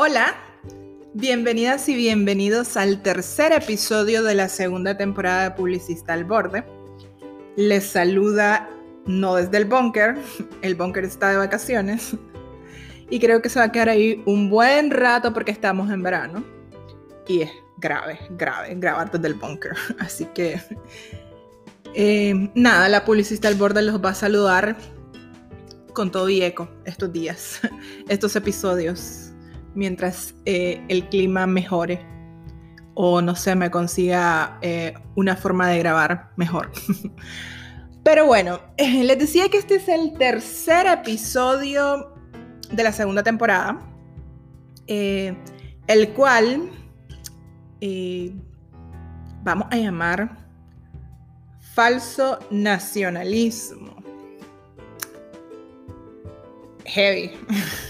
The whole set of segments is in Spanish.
Hola, bienvenidas y bienvenidos al tercer episodio de la segunda temporada de Publicista al Borde. Les saluda no desde el búnker, el búnker está de vacaciones y creo que se va a quedar ahí un buen rato porque estamos en verano y es grave, grave grabar desde el búnker. Así que eh, nada, la publicista al borde los va a saludar con todo y eco estos días, estos episodios mientras eh, el clima mejore o no sé, me consiga eh, una forma de grabar mejor. Pero bueno, eh, les decía que este es el tercer episodio de la segunda temporada, el cual vamos a llamar falso nacionalismo. Heavy.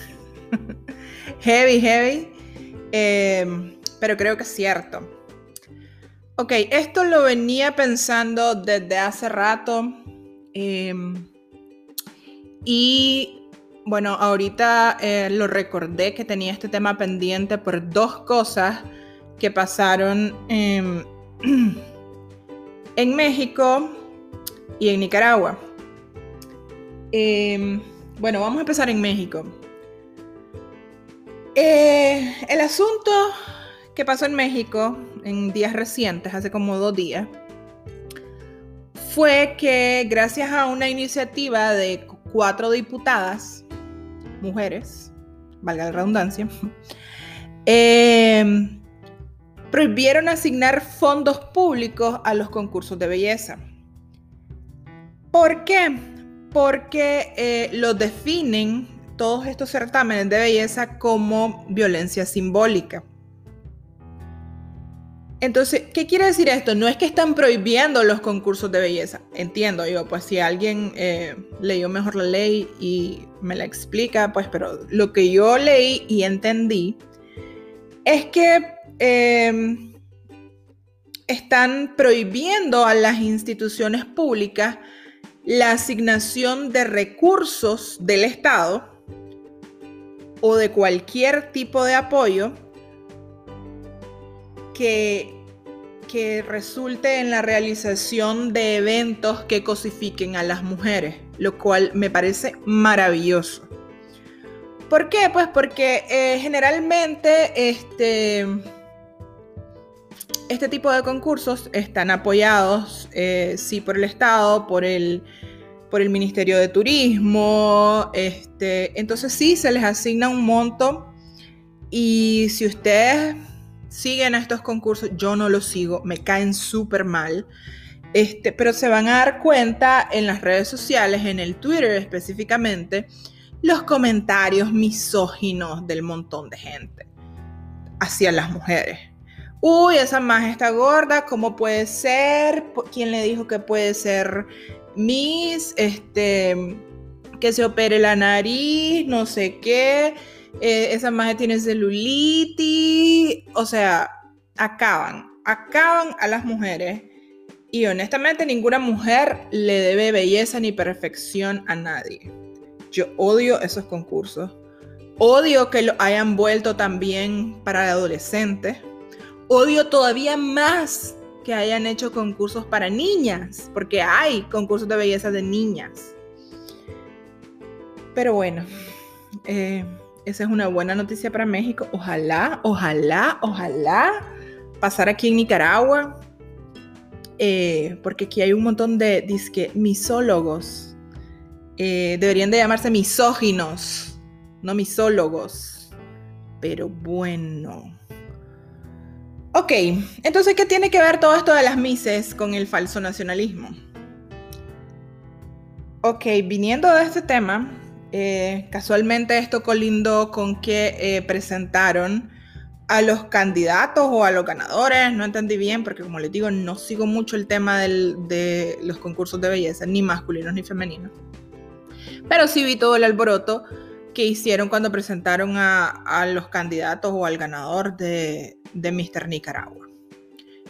heavy, heavy, em, pero creo que es cierto. Ok, esto lo venía pensando desde hace rato em, y bueno, ahorita eh, lo recordé que tenía este tema pendiente por dos cosas que pasaron en México y en Nicaragua. Em, bueno, vamos a empezar en México. Eh, el asunto que pasó en México en días recientes, hace como dos días, fue que gracias a una iniciativa de cuatro diputadas, mujeres, valga la redundancia, eh, prohibieron asignar fondos públicos a los concursos de belleza. ¿Por qué? Porque eh, los definen todos estos certámenes de belleza como violencia simbólica. Entonces, ¿qué quiere decir esto? No es que están prohibiendo los concursos de belleza. Entiendo yo, pues si alguien eh, leyó mejor la ley y me la explica, pues, pero lo que yo leí y entendí es que em, están prohibiendo a las instituciones públicas la asignación de recursos del Estado o de cualquier tipo de apoyo que, que resulte en la realización de eventos que cosifiquen a las mujeres, lo cual me parece maravilloso. ¿Por qué? Pues porque eh, generalmente este, este tipo de concursos están apoyados, eh, sí, por el Estado, por el por el Ministerio de Turismo. Este, entonces sí, se les asigna un monto y si ustedes siguen estos concursos, yo no los sigo, me caen súper mal. Este, pero se van a dar cuenta en las redes sociales, en el Twitter específicamente, los comentarios misóginos del montón de gente hacia las mujeres. Uy, esa más está gorda, ¿cómo puede ser? ¿Quién le dijo que puede ser Miss, este, que se opere la nariz, no sé qué, eh, esa magia tiene celulitis, o sea, acaban, acaban a las mujeres. Y honestamente ninguna mujer le debe belleza ni perfección a nadie. Yo odio esos concursos. Odio que lo hayan vuelto también para adolescentes. Odio todavía más que hayan hecho concursos para niñas, porque hay concursos de belleza de niñas. Pero bueno, eh, esa es una buena noticia para México. Ojalá, ojalá, ojalá pasar aquí en Nicaragua, eh, porque aquí hay un montón de disque misólogos. Eh, deberían de llamarse misóginos, no misólogos. Pero bueno. Ok, entonces, ¿qué tiene que ver todo esto de las Mises con el falso nacionalismo? Ok, viniendo de este tema, eh, casualmente esto colindó con que eh, presentaron a los candidatos o a los ganadores, no entendí bien porque como les digo, no sigo mucho el tema de los concursos de belleza, ni masculinos ni femeninos. Pero sí vi todo el alboroto que hicieron cuando presentaron a, los candidatos o al ganador de, Mr. Nicaragua.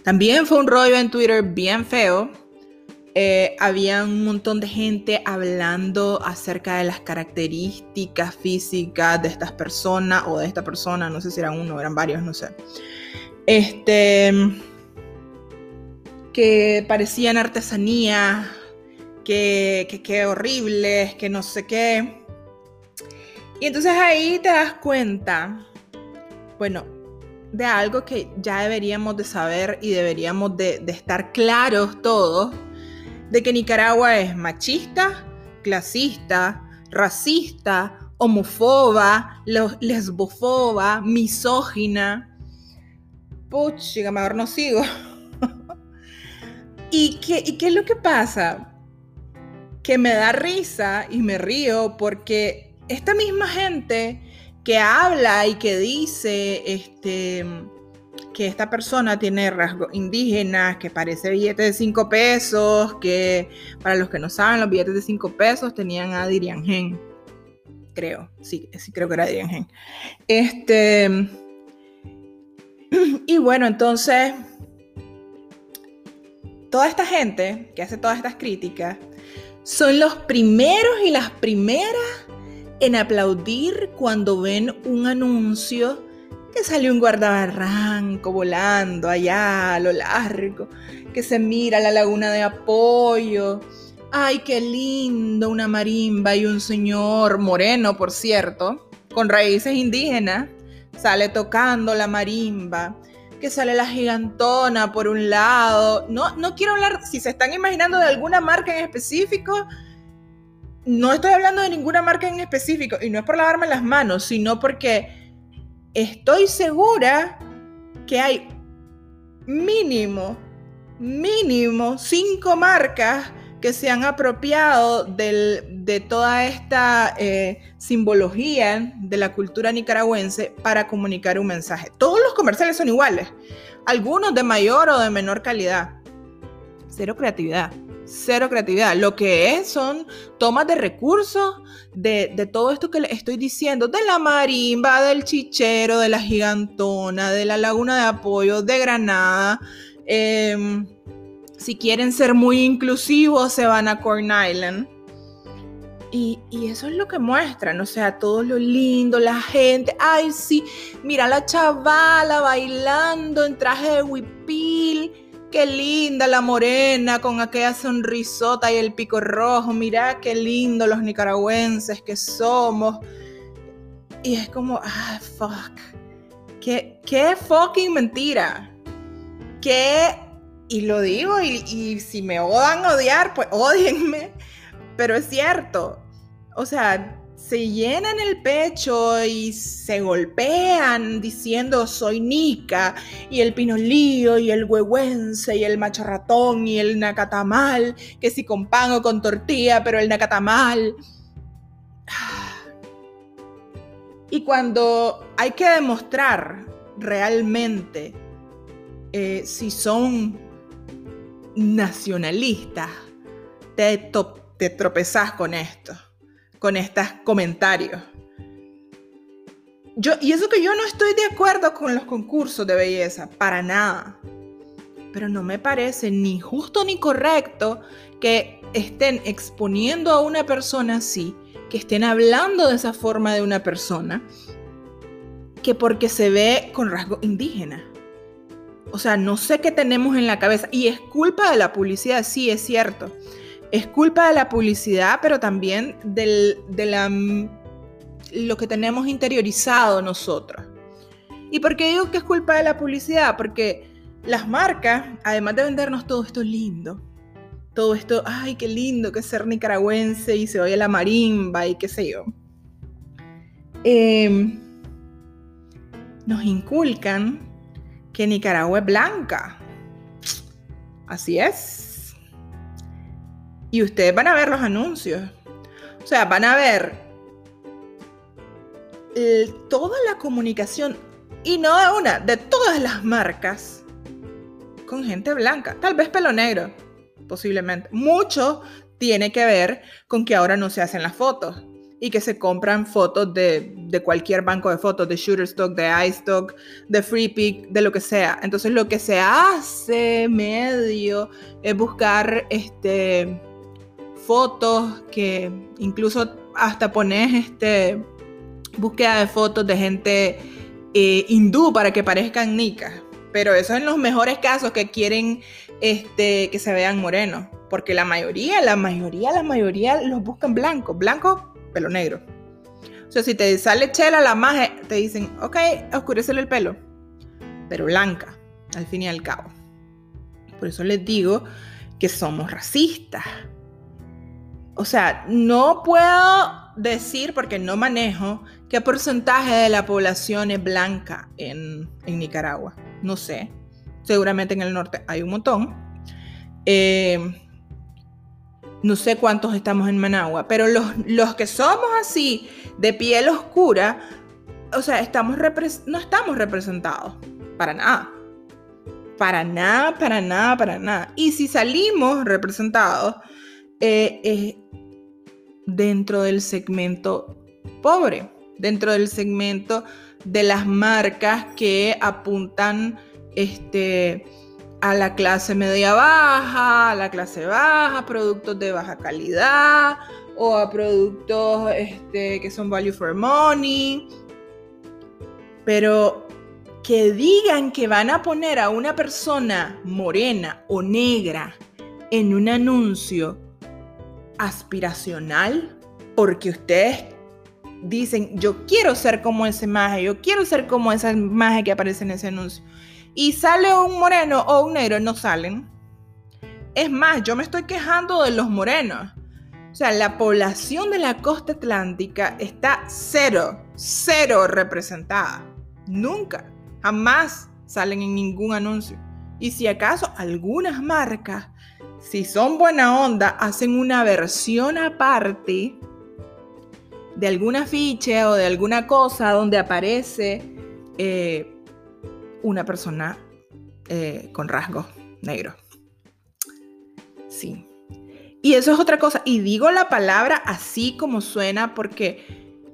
También fue un rollo en Twitter bien feo, eh, había un montón de gente hablando acerca de las características físicas de estas personas o de esta persona, no sé si eran uno, eran varios, no sé. Este, que parecían artesanía, que, que, horribles, que no sé qué. Y entonces ahí te das cuenta, bueno, de algo que ya deberíamos de saber y deberíamos de, estar claros todos de que Nicaragua es machista, clasista, racista, homofoba, lesbofoba, misógina. Puchiga, mejor no sigo. ¿Y, qué, ¿Y qué es lo que pasa? Que me da risa y me río porque esta misma gente que habla y que dice, este, que esta persona tiene rasgos indígenas, que parece billete de 5 pesos, que para los que no saben, los billetes de 5 pesos tenían a Dirian Gen. Creo, sí, sí creo que era Dirian Gen. Este. Y bueno, entonces. Toda esta gente que hace todas estas críticas son los primeros y las primeras en aplaudir cuando ven un anuncio que salió un guardabarranco volando allá a lo largo, que se mira la laguna de apoyo. Ay, qué lindo, una marimba y un señor moreno, por cierto, con raíces indígenas, sale tocando la marimba, que sale la gigantona por un lado. No, no quiero hablar, si se están imaginando de alguna marca en específico, no estoy hablando de ninguna marca en específico, y no es por lavarme las manos, sino porque estoy segura que hay mínimo, mínimo cinco marcas que se han apropiado de toda esta eh, simbología de la cultura nicaragüense para comunicar un mensaje. Todos los comerciales son iguales, algunos de mayor o de menor calidad. Cero creatividad cero creatividad. Lo que es son tomas de recursos de, todo esto que les estoy diciendo, de la marimba, del chichero, de la gigantona, de la laguna de apoyo, de Granada. Em, si quieren ser muy inclusivos, se van a Corn Island. Y, eso es lo que muestran, o sea, todo lo lindo, la gente, ay sí, mira la chavala bailando en traje de huipil, Qué linda la morena con aquella sonrisota y el pico rojo. Mira qué lindo los nicaragüenses que somos. Y es como, ah, fuck. Qué, qué fucking mentira. Qué, y lo digo, y, y si me odan odiar, pues odienme. Pero es cierto. O sea, se llenan el pecho y se golpean diciendo soy Nica y el pinolío y el huehuense y el macho ratón y el nacatamal, que si con pan o con tortilla, pero el nacatamal. Y cuando hay que demostrar realmente eh, si son nacionalistas, te, te tropezás con esto con estos comentarios. Yo, y eso que yo no estoy de acuerdo con los concursos de belleza, para nada. Pero no me parece ni justo ni correcto que estén exponiendo a una persona así, que estén hablando de esa forma de una persona, que porque se ve con rasgo indígena. O sea, no sé qué tenemos en la cabeza. Y es culpa de la publicidad, sí, es cierto es culpa de la publicidad, pero también de la, lo que tenemos interiorizado nosotros. ¿Y por qué digo que es culpa de la publicidad? Porque las marcas, además de vendernos todo esto lindo, todo esto, ay, qué lindo que ser nicaragüense y se oye la marimba y qué sé yo, em, nos inculcan que Nicaragua es blanca. Así es y ustedes van a ver los anuncios. O sea, van a ver toda la comunicación, y no de una, de todas las marcas, con gente blanca. Tal vez pelo negro, posiblemente. Mucho tiene que ver con que ahora no se hacen las fotos. y que se compran fotos de, cualquier banco de fotos, de Shutterstock, de iStock, de FreePic, de lo que sea. Entonces lo que se hace medio es buscar este, fotos que incluso hasta pones este, búsqueda de fotos de gente eh, hindú para que parezcan nicas. Pero eso en los mejores casos que quieren este, que se vean morenos. Porque la mayoría, la mayoría, la mayoría los buscan blancos. Blanco, pelo negro. O sea, si te sale chela la magia, te dicen, ok, oscurecele el pelo. Pero blanca, al fin y al cabo. Por eso les digo que somos racistas. O sea, no puedo decir, porque no manejo, qué porcentaje de la población es blanca en, Nicaragua. No sé. Seguramente en el norte hay un montón. Eh, no sé cuántos estamos en Managua, pero los, los que somos así, de piel oscura, o sea, estamos no estamos representados. Para nada. Para nada, para nada, para nada. Y si salimos representados, eh, dentro del segmento pobre, dentro del segmento de las marcas que apuntan este, a la clase media baja, a la clase baja, productos de baja calidad o a productos este, que son value for money. Pero que digan que van a poner a una persona morena o negra en un anuncio aspiracional porque ustedes dicen, yo quiero ser como ese maje, yo quiero ser como esa maje que aparece en ese anuncio. Y sale un moreno o un negro, no salen. Es más, yo me estoy quejando de los morenos. O sea, la población de la costa atlántica está cero, cero representada. Nunca, jamás salen en ningún anuncio. Y si acaso algunas marcas si son buena onda, hacen una versión aparte de alguna ficha o de alguna cosa donde aparece eh, una persona eh, con rasgos negros. Sí. Y eso es otra cosa. Y digo la palabra así como suena porque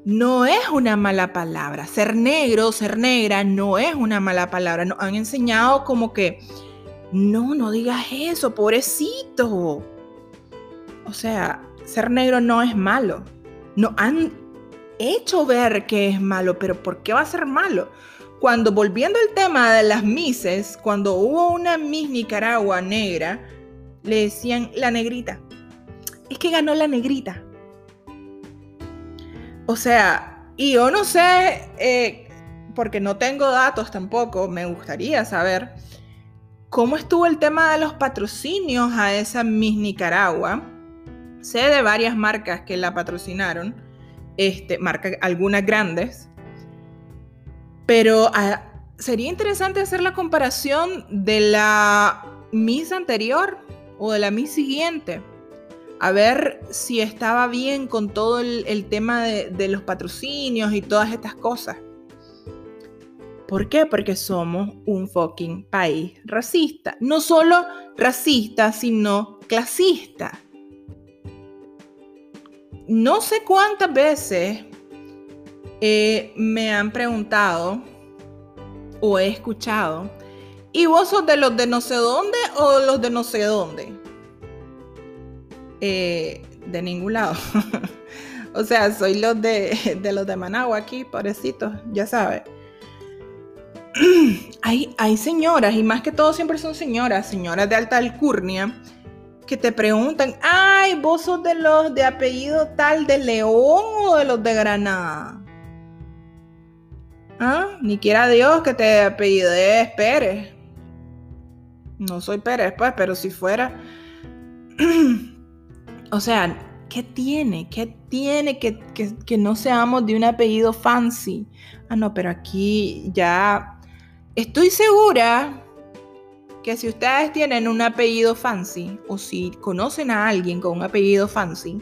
no es una mala palabra. Ser negro, ser negra, no es una mala palabra. Nos han enseñado como que no, no digas eso, pobrecito. O sea, ser negro no es malo. No han hecho ver que es malo, pero ¿por qué va a ser malo? Cuando volviendo al tema de las Misses, cuando hubo una Miss Nicaragua negra, le decían la negrita. Es que ganó la negrita. O sea, y yo no sé, eh, porque no tengo datos tampoco, me gustaría saber ¿Cómo estuvo el tema de los patrocinios a esa Miss Nicaragua? Sé de varias marcas que la patrocinaron, este, marcas algunas grandes, pero ah, sería interesante hacer la comparación de la Miss anterior o de la Miss siguiente, a ver si estaba bien con todo el, tema de los patrocinios y todas estas cosas. ¿Por qué? Porque somos un fucking país racista. No solo racista, sino clasista. No sé cuántas veces eh, me han preguntado o he escuchado, ¿y vos sos de los de no sé dónde o los de no sé dónde? Eh, de ningún lado. o sea, soy los de, de los de Managua aquí, pobrecitos, ya sabes. hay, señoras, y más que todo siempre son señoras, señoras de alta alcurnia, que te preguntan, ay, vos sos de los de apellido tal de León o de los de Granada. ¿Ah? Ni quiera Dios que te apellides Pérez. No soy Pérez, pues, pero si fuera. o sea, ¿qué tiene? ¿Qué tiene que, que no seamos de un apellido fancy? Ah, no, pero aquí ya Estoy segura que si ustedes tienen un apellido fancy o si conocen a alguien con un apellido fancy,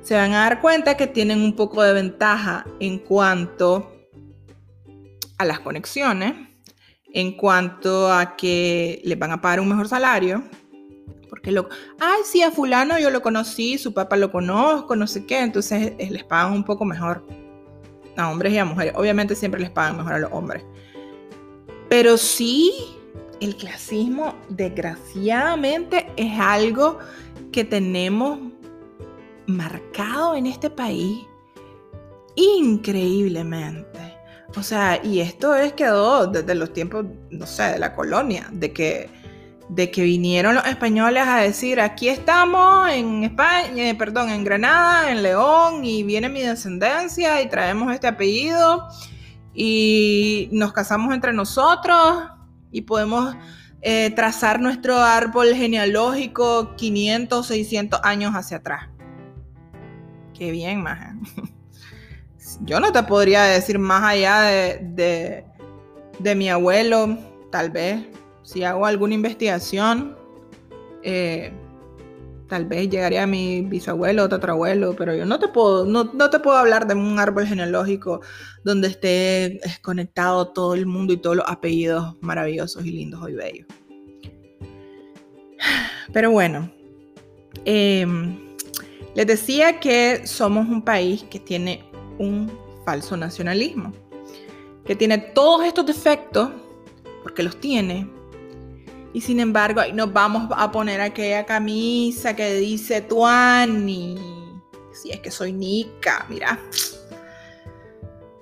se van a dar cuenta que tienen un poco de ventaja en cuanto a las conexiones, en cuanto a que les van a pagar un mejor salario, Porque lo, ay, sí, a fulano yo lo conocí, su papá lo conozco, no sé qué, entonces eh, les pagan un poco mejor a hombres y a mujeres. Obviamente siempre les pagan mejor a los hombres. Pero sí, el clasismo, desgraciadamente, es algo que tenemos marcado en este país increíblemente. O sea, y esto es quedó desde los tiempos, no sé, de la colonia, de que, de que vinieron los españoles a decir, aquí estamos en España, eh, perdón, en Granada, en León, y viene mi descendencia y traemos este apellido y nos casamos entre nosotros y podemos eh, trazar nuestro árbol genealógico 500, 600 años hacia atrás. Qué bien, maja. Yo no te podría decir más allá de, de, mi abuelo, tal vez. Si hago alguna investigación, eh, tal vez llegaría a mi bisabuelo o tatarabuelo, pero yo no te puedo, no, no, te puedo hablar de un árbol genealógico donde esté conectado todo el mundo y todos los apellidos maravillosos y lindos y bellos. Pero bueno, em, les decía que somos un país que tiene un falso nacionalismo, que tiene todos estos defectos, porque los tiene, y sin embargo ahí nos vamos a poner aquella camisa que dice Tuani, si es que soy Nica, mira.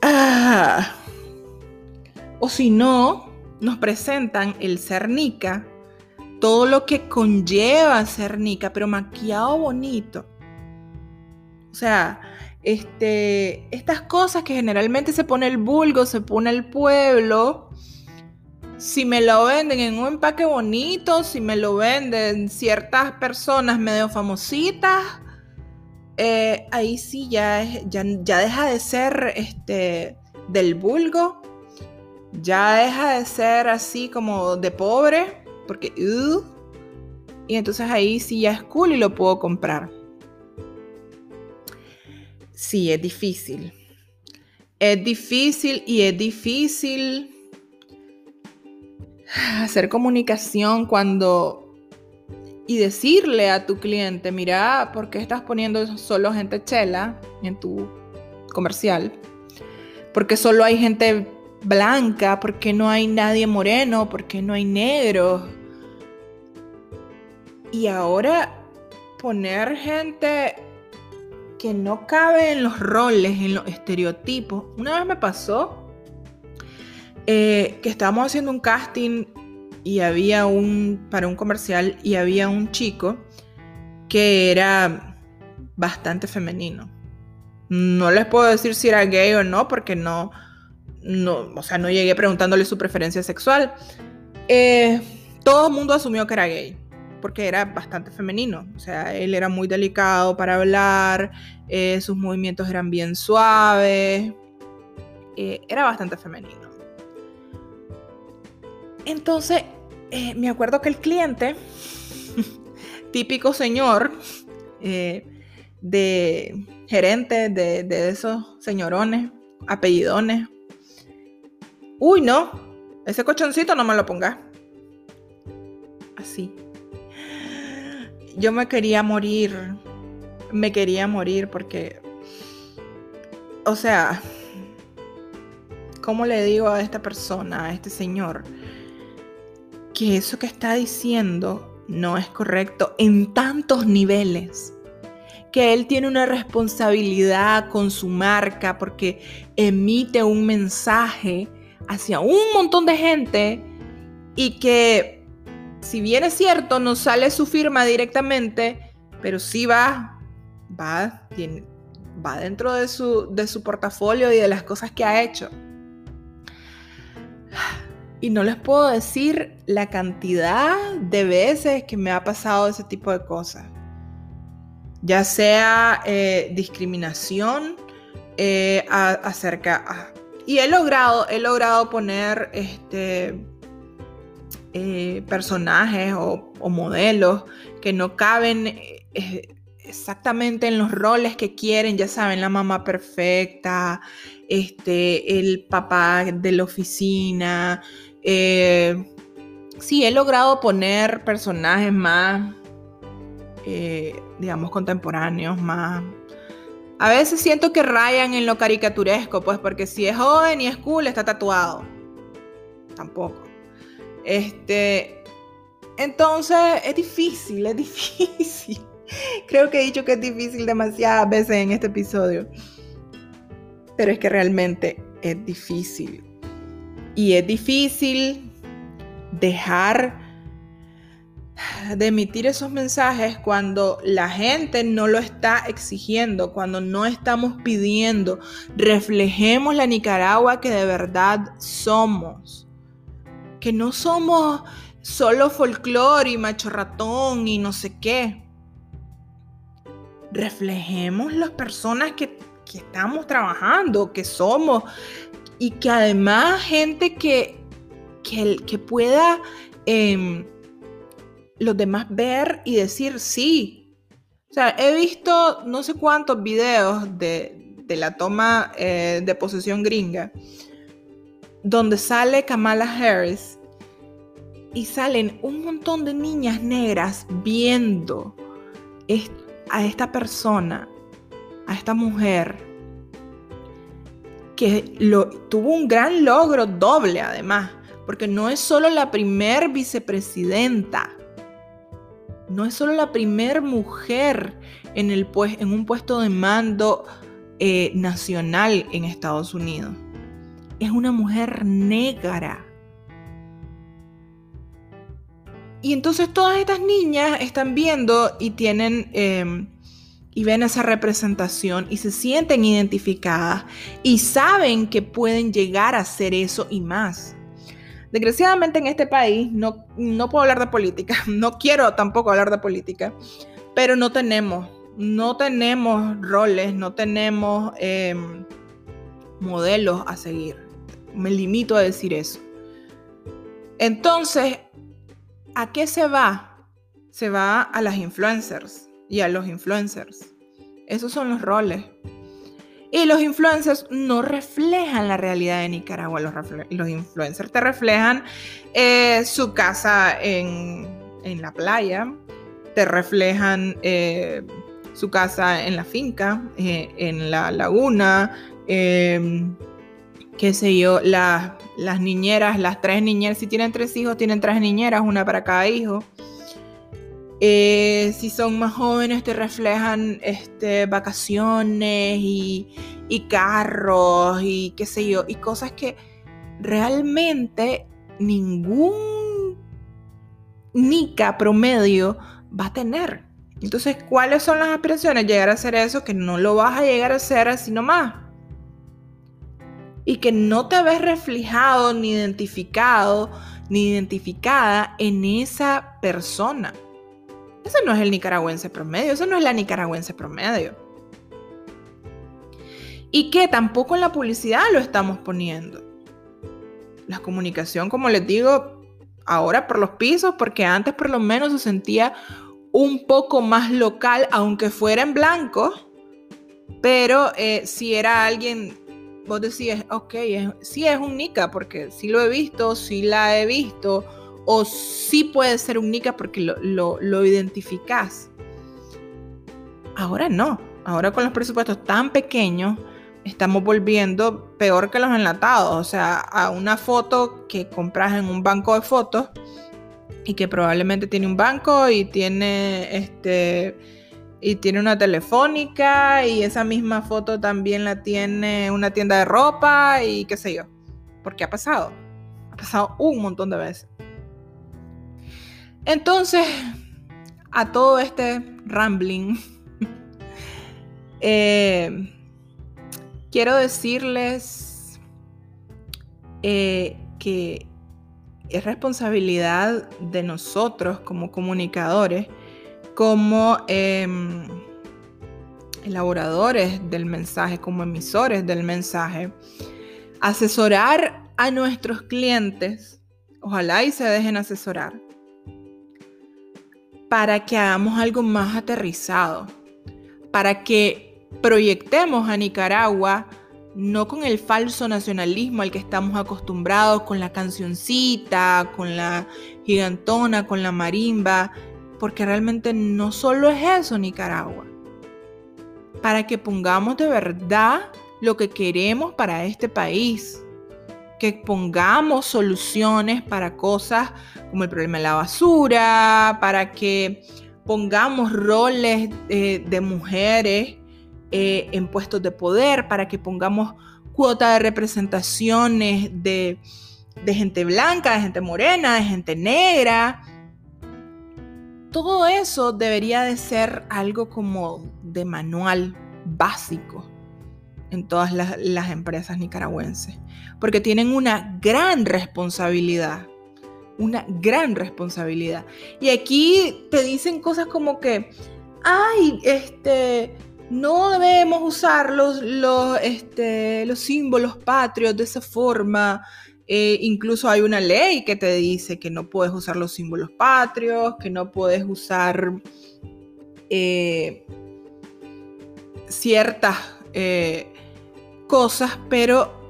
Ah. O si no, nos presentan el ser Nica, todo lo que conlleva ser Nica, pero maquillado bonito. O sea, este, estas cosas que generalmente se pone el vulgo, se pone el pueblo, si me lo venden en un empaque bonito, si me lo venden ciertas personas medio famositas, eh, ahí sí ya, ya, ya, deja de ser este, del vulgo, ya deja de ser así como de pobre, porque... Uh, y entonces ahí sí ya es cool y lo puedo comprar. Sí, es difícil. Es difícil y es difícil hacer comunicación cuando y decirle a tu cliente, mira, ¿por qué estás poniendo solo gente chela en tu comercial? ¿Por qué solo hay gente blanca? ¿Por qué no hay nadie moreno? ¿Por qué no hay negro? Y ahora poner gente que no cabe en los roles, en los estereotipos. Una vez me pasó eh, que estábamos haciendo un casting y había un, para un comercial y había un chico que era bastante femenino. No les puedo decir si era gay o no, porque no, no o sea, no llegué preguntándole su preferencia sexual. Eh, todo el mundo asumió que era gay porque era bastante femenino. O sea, él era muy delicado para hablar, eh, sus movimientos eran bien suaves, eh, era bastante femenino. Entonces, eh, me acuerdo que el cliente, típico señor, de gerente de, de esos señorones, apellidones, uy, no, ese cochoncito no me lo pongas. Así yo me quería morir. Me quería morir porque, o sea, ¿cómo le digo a esta persona, a este señor, que eso que está diciendo no es correcto en tantos niveles? que él tiene una responsabilidad con su marca porque emite un mensaje hacia un montón de gente y que si bien es cierto, no sale su firma directamente, pero sí va, va, va dentro de su, de su portafolio y de las cosas que ha hecho. Y no les puedo decir la cantidad de veces que me ha pasado ese tipo de cosas. Ya sea eh, discriminación eh, acerca... y he logrado, he logrado poner este, eh, personajes o, modelos que no caben exactamente en los roles que quieren, ya saben, la mamá perfecta, este, el papá de la oficina. Eh, sí, he logrado poner personajes más eh, digamos, contemporáneos, más... A veces siento que rayan en lo caricaturesco, pues porque si es joven y es cool, está tatuado. Tampoco. Este, entonces es difícil, es difícil. Creo que he dicho que es difícil demasiadas veces en este episodio. Pero es que realmente es difícil. Y es difícil dejar de emitir esos mensajes cuando la gente no lo está exigiendo, cuando no estamos pidiendo, reflejemos la Nicaragua que de verdad somos. Que no somos solo folclore y macho ratón y no sé qué. Reflejemos las personas que, estamos trabajando, que somos, y que además gente que, que, pueda em, los demás ver y decir sí. O sea, he visto no sé cuántos videos de, la toma eh, de posesión gringa donde sale Kamala Harris y salen un montón de niñas negras viendo a esta persona, a esta mujer, que tuvo un gran logro doble además, porque no es solo la primer vicepresidenta, no es solo la primer mujer en, el, en un puesto de mando eh, nacional en Estados Unidos, es una mujer negra. Y entonces todas estas niñas están viendo y tienen em, y ven esa representación y se sienten identificadas y saben que pueden llegar a hacer eso y más. Desgraciadamente en este país no, no puedo hablar de política, no quiero tampoco hablar de política, pero no tenemos, no tenemos roles, no tenemos em, modelos a seguir. Me limito a decir eso. Entonces, ¿A qué se va? Se va a las influencers y a los influencers. Esos son los roles. Y los influencers no reflejan la realidad de Nicaragua. Los, influencers te reflejan eh, su casa en, la playa, te reflejan eh, su casa en la finca, eh, en la laguna, qué sé yo, las niñeras, las tres niñeras, si tienen tres hijos, tienen tres niñeras, una para cada hijo. Eh, si son más jóvenes, te reflejan este, vacaciones y, y carros y qué sé yo, y cosas que realmente ningún Nica promedio va a tener. Entonces, ¿cuáles son las aspiraciones? Llegar a hacer eso que no lo vas a llegar a hacer así nomás y que no te ves reflejado ni identificado ni identificada en esa persona. Ese no es el nicaragüense promedio, eso no es la nicaragüense promedio. Y que tampoco en la publicidad lo estamos poniendo. La comunicación, como les digo, ahora por los pisos, porque antes por lo menos se sentía un poco más local, aunque fuera en blanco, pero eh, si era alguien vos decís, ok, sí es un Nika porque sí lo he visto, sí la he visto, o sí puede ser un Nika porque lo, lo, lo identificás. Ahora no, ahora con los presupuestos tan pequeños, estamos volviendo peor que los enlatados, o sea, a una foto que compras en un banco de fotos y que probablemente tiene un banco y tiene este y tiene una telefónica y esa misma foto también la tiene una tienda de ropa y qué sé yo. Porque ha pasado. Ha pasado un montón de veces. Entonces, a todo este rambling, eh, quiero decirles eh, que es responsabilidad de nosotros como comunicadores como em, elaboradores del mensaje, como emisores del mensaje, asesorar a nuestros clientes, ojalá y se dejen asesorar, para que hagamos algo más aterrizado, para que proyectemos a Nicaragua no con el falso nacionalismo al que estamos acostumbrados, con la cancioncita, con la gigantona, con la marimba, porque realmente no solo es eso Nicaragua, para que pongamos de verdad lo que queremos para este país, que pongamos soluciones para cosas como el problema de la basura, para que pongamos roles eh, de mujeres eh, en puestos de poder, para que pongamos cuota de representaciones de, de gente blanca, de gente morena, de gente negra. Todo eso debería de ser algo como de manual básico en todas las, las, empresas nicaragüenses, porque tienen una gran responsabilidad, una gran responsabilidad. Y aquí te dicen cosas como que, ay, este, no debemos usar los, los, este, los símbolos patrios de esa forma. Eh, incluso hay una ley que te dice que no puedes usar los símbolos patrios, que no puedes usar eh, ciertas eh, cosas, pero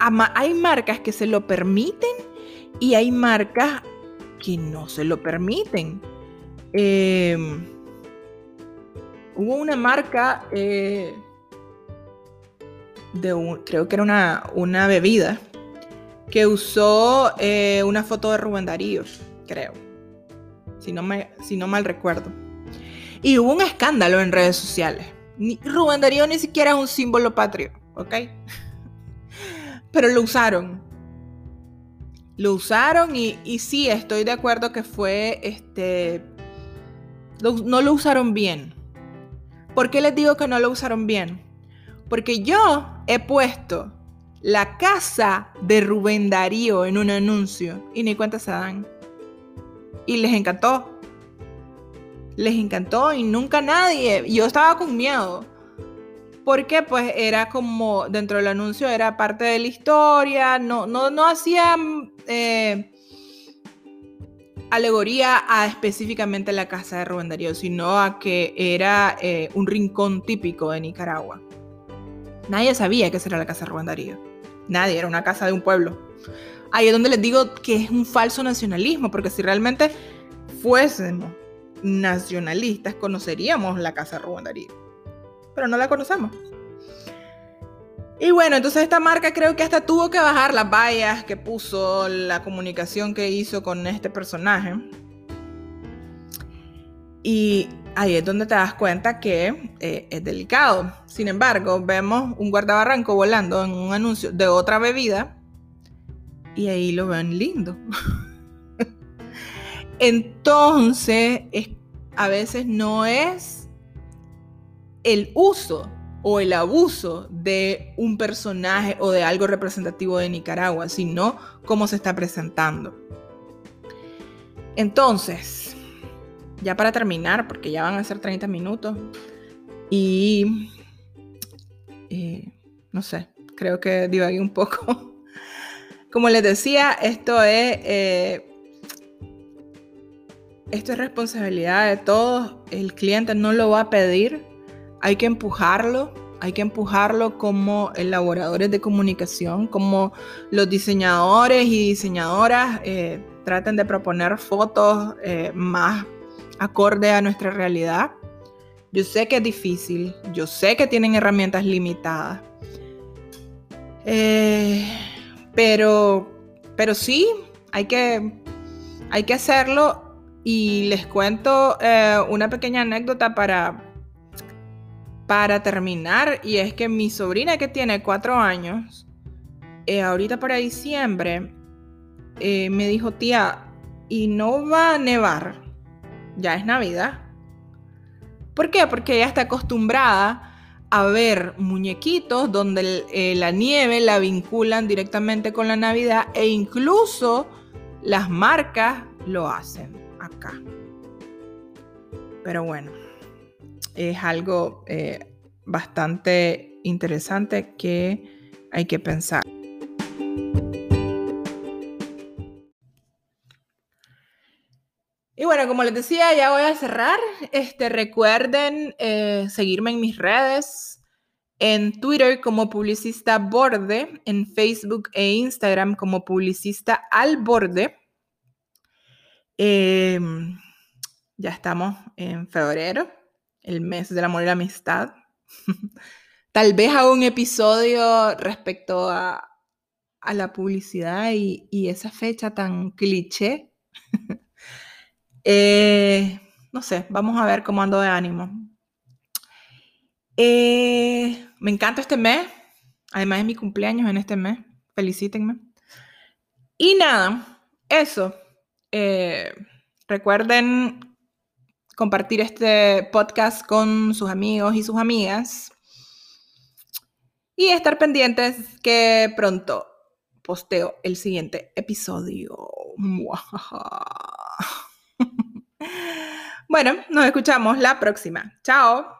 hay marcas que se lo permiten y hay marcas que no se lo permiten. Em, hubo una marca eh, de un, creo que era una, una bebida, que usó eh, una foto de Rubén Darío, creo, si no, me, si no mal recuerdo. Y hubo un escándalo en redes sociales. Rubén Darío ni siquiera es un símbolo patrio, ¿ok? Pero lo usaron. Lo usaron y, sí, estoy de acuerdo que fue, este, no lo usaron bien. ¿Por qué les digo que no lo usaron bien? Porque yo he puesto la casa de Rubén Darío en un anuncio y ni cuenta se dan. Y les encantó. Les encantó y nunca nadie. Yo estaba con miedo. Porque pues era como dentro del anuncio era parte de la historia. No, no, no hacían eh, alegoría a específicamente la casa de Rubén Darío, sino a que era eh, un rincón típico de Nicaragua. Nadie sabía que esa era la casa de Rubén Darío. Nadie, era una casa de un pueblo. Ahí es donde les digo que es un falso nacionalismo, porque si realmente fuésemos nacionalistas, conoceríamos la casa de Rubén Darío. Pero no la conocemos. Y bueno, entonces esta marca creo que hasta tuvo que bajar las vallas que puso, la comunicación que hizo con este personaje. Y ahí es donde te das cuenta que eh, es delicado. Sin embargo, vemos un guardabarranco volando en un anuncio de otra bebida y ahí lo ven lindo. Entonces, a veces no es el uso o el abuso de un personaje o de algo representativo de Nicaragua, sino cómo se está presentando. Entonces, ya para terminar, porque ya van a ser 30 minutos, y eh, no sé, creo que divagué un poco. Como les decía, esto es, eh, esto es responsabilidad de todos. El cliente no lo va a pedir, hay que empujarlo, hay que empujarlo como elaboradores de comunicación, como los diseñadores y diseñadoras eh, traten de proponer fotos eh, más acorde a nuestra realidad. Yo sé que es difícil, yo sé que tienen herramientas limitadas, eh, pero, pero sí, hay que, hay que hacerlo y les cuento una pequeña anécdota para, para terminar, y es que mi sobrina que tiene cuatro años, eh, ahorita para diciembre, eh, me dijo, tía, ¿y no va a nevar? Ya es Navidad. ¿Por qué? Porque ella está acostumbrada a ver muñequitos donde eh, la nieve la vinculan directamente con la Navidad e incluso las marcas lo hacen acá. Pero bueno es algo eh, bastante interesante que hay que pensar. Y bueno, como les decía, ya voy a cerrar. Este, recuerden eh, seguirme en mis redes, en Twitter como publicista borde, en Facebook e Instagram como publicista al borde. Em, Ya estamos en febrero, el mes del amor y la amistad. Tal vez haga un episodio respecto a, la publicidad y, esa fecha tan cliché. Eh, no sé, vamos a ver cómo ando de ánimo. Eh, me encanta este mes. Además es mi cumpleaños en este mes. Felicítenme. Y nada, eso. Eh, recuerden compartir este podcast con sus amigos y sus amigas. Y estar pendientes que pronto posteo el siguiente episodio. Bueno, nos escuchamos la próxima. Chao.